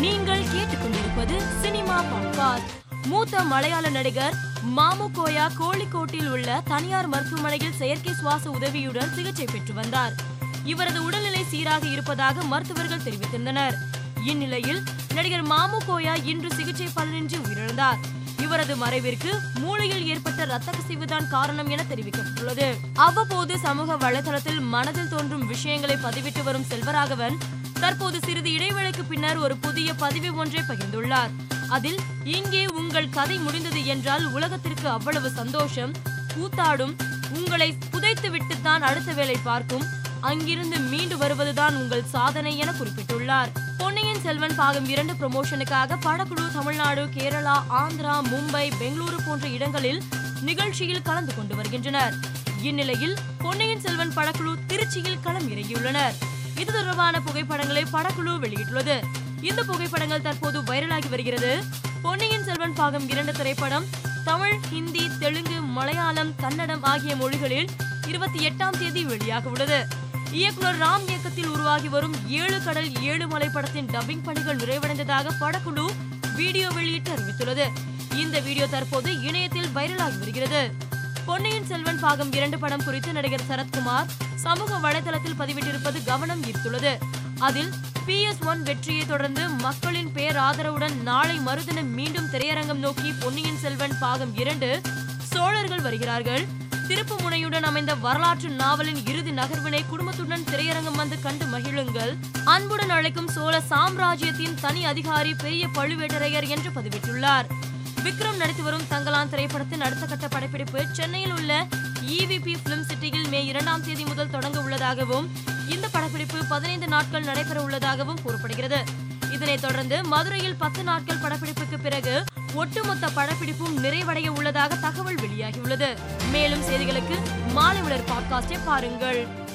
நீங்கள் கேட்டுக்கொண்டிருப்பது cinema podcast மூத்த மலையாள நடிகர் மாமுகோயா கோழிக்கோட்டில் உள்ள தனியார் மருத்துவமனையில் செயற்கை சுவாச உதவியுடன் சிகிச்சை பெற்று வந்தார். இவரது உடல்நிலை சீராக இருப்பதாக மருத்துவர்கள் தெரிவித்திருந்தனர். இந்நிலையில் நடிகர் மாமு கோயா இன்று சிகிச்சை பலனின்றி உயிரிழந்தார். இவரது மறைவிற்கு மூளையில் ஏற்பட்ட ரத்த கசிவுதான் காரணம் என தெரிவிக்கப்பட்டுள்ளது. அவ்வப்போது சமூக வலைதளத்தில் மனதில் தோன்றும் விஷயங்களை பதிவிட்டு வரும் செல்வராகவன் தற்போது சிறிது இடைவேளைக்கு பின்னர் ஒரு புதிய பதிவு ஒன்றை பகிர்ந்துள்ளார். அதில் இங்கே உங்கள் கதை முடிந்தது என்றால் உலகத்திற்கு அவ்வளவு சந்தோஷம் கூத்தாடும் உங்களை புதைத்து விட்டுத்தான் அடுத்த வேலை பார்க்கும் அங்கிருந்து மீண்டு வருவதுதான் உங்கள் சாதனை என குறிப்பிட்டுள்ளார். பொன்னியின் செல்வன் பாகம் இரண்டு ப்ரமோஷனுக்காக படக்குழு தமிழ்நாடு கேரளா ஆந்திரா மும்பை பெங்களூரு போன்ற இடங்களில் நிகழ்ச்சியில் கலந்து கொண்டு வருகின்றனர். இந்நிலையில் பொன்னியின் செல்வன் படக்குழு திருச்சியில் களம் இறங்கியுள்ளனர். இது தொடர்பான புகைப்படங்களை படக்குழு வெளியிட்டுள்ளது. இந்த புகைப்படங்கள் தற்போது வைரலாகி வருகிறது. பொன்னியின் செல்வன் பாகம் இரண்டு திரைப்படம் தமிழ் ஹிந்தி தெலுங்கு மலையாளம் கன்னடம் ஆகிய மொழிகளில் இருபத்தி எட்டாம் தேதி வெளியாக உள்ளது. இயக்குனர் ராம் இயக்கத்தில் உருவாகி வரும் ஏழு கடல் ஏழு மலை படத்தின் டப்பிங் பணிகள் நிறைவடைந்ததாக படக்குழு வீடியோ வெளியிட்டு அறிவித்துள்ளது. இந்த வீடியோ தற்போது இணையத்தில் வைரலாகி வருகிறது. பொன்னியின் செல்வன் பாகம் இரண்டு படம் குறித்து நடிகர் சரத்குமார் சமூக வலைதளத்தில் பதிவிட்டிருப்பது கவனம் ஈர்த்துள்ளது. அதில் பி எஸ் ஒன் வெற்றியை தொடர்ந்து மக்களின் பேராதரவுடன் நாளை மறுதினம் மீண்டும் திரையரங்கம் நோக்கி பொன்னியின் செல்வன் பாகம் இரண்டு சோழர்கள் வருகிறார்கள். திருப்பு முனையுடன் அமைந்த வரலாற்று நாவலின் இறுதி நகர்வினை குடும்பத்துடன் திரையரங்கம் வந்து கண்டு மகிழுங்கள். அன்புடன் அழைக்கும் சோழ சாம்ராஜ்யத்தின் தனி அதிகாரி பெரிய பழுவேட்டரையர் என்று பதிவிட்டுள்ளார். விக்ரம் நடித்து வரும் தங்கலான் திரைப்படத்தின் அடுத்த கட்ட படப்பிடிப்பு சென்னையில் உள்ள இவிபி பிலிம் சிட்டியில் மே இரண்டாம் தேதி முதல் தொடங்க உள்ளதாகவும் இந்த படப்பிடிப்பு பதினைந்து நாட்கள் நடைபெற உள்ளதாகவும் கூறப்படுகிறது. இதனைத் தொடர்ந்து மதுரையில் பத்து நாட்கள் படப்பிடிப்புக்கு பிறகு ஒட்டுமொத்த படப்பிடிப்பும் நிறைவடைய உள்ளதாக தகவல் வெளியாகியுள்ளது. மேலும் செய்திகளுக்கு மாலை உலர் பாட்காஸ்டை பாருங்கள்.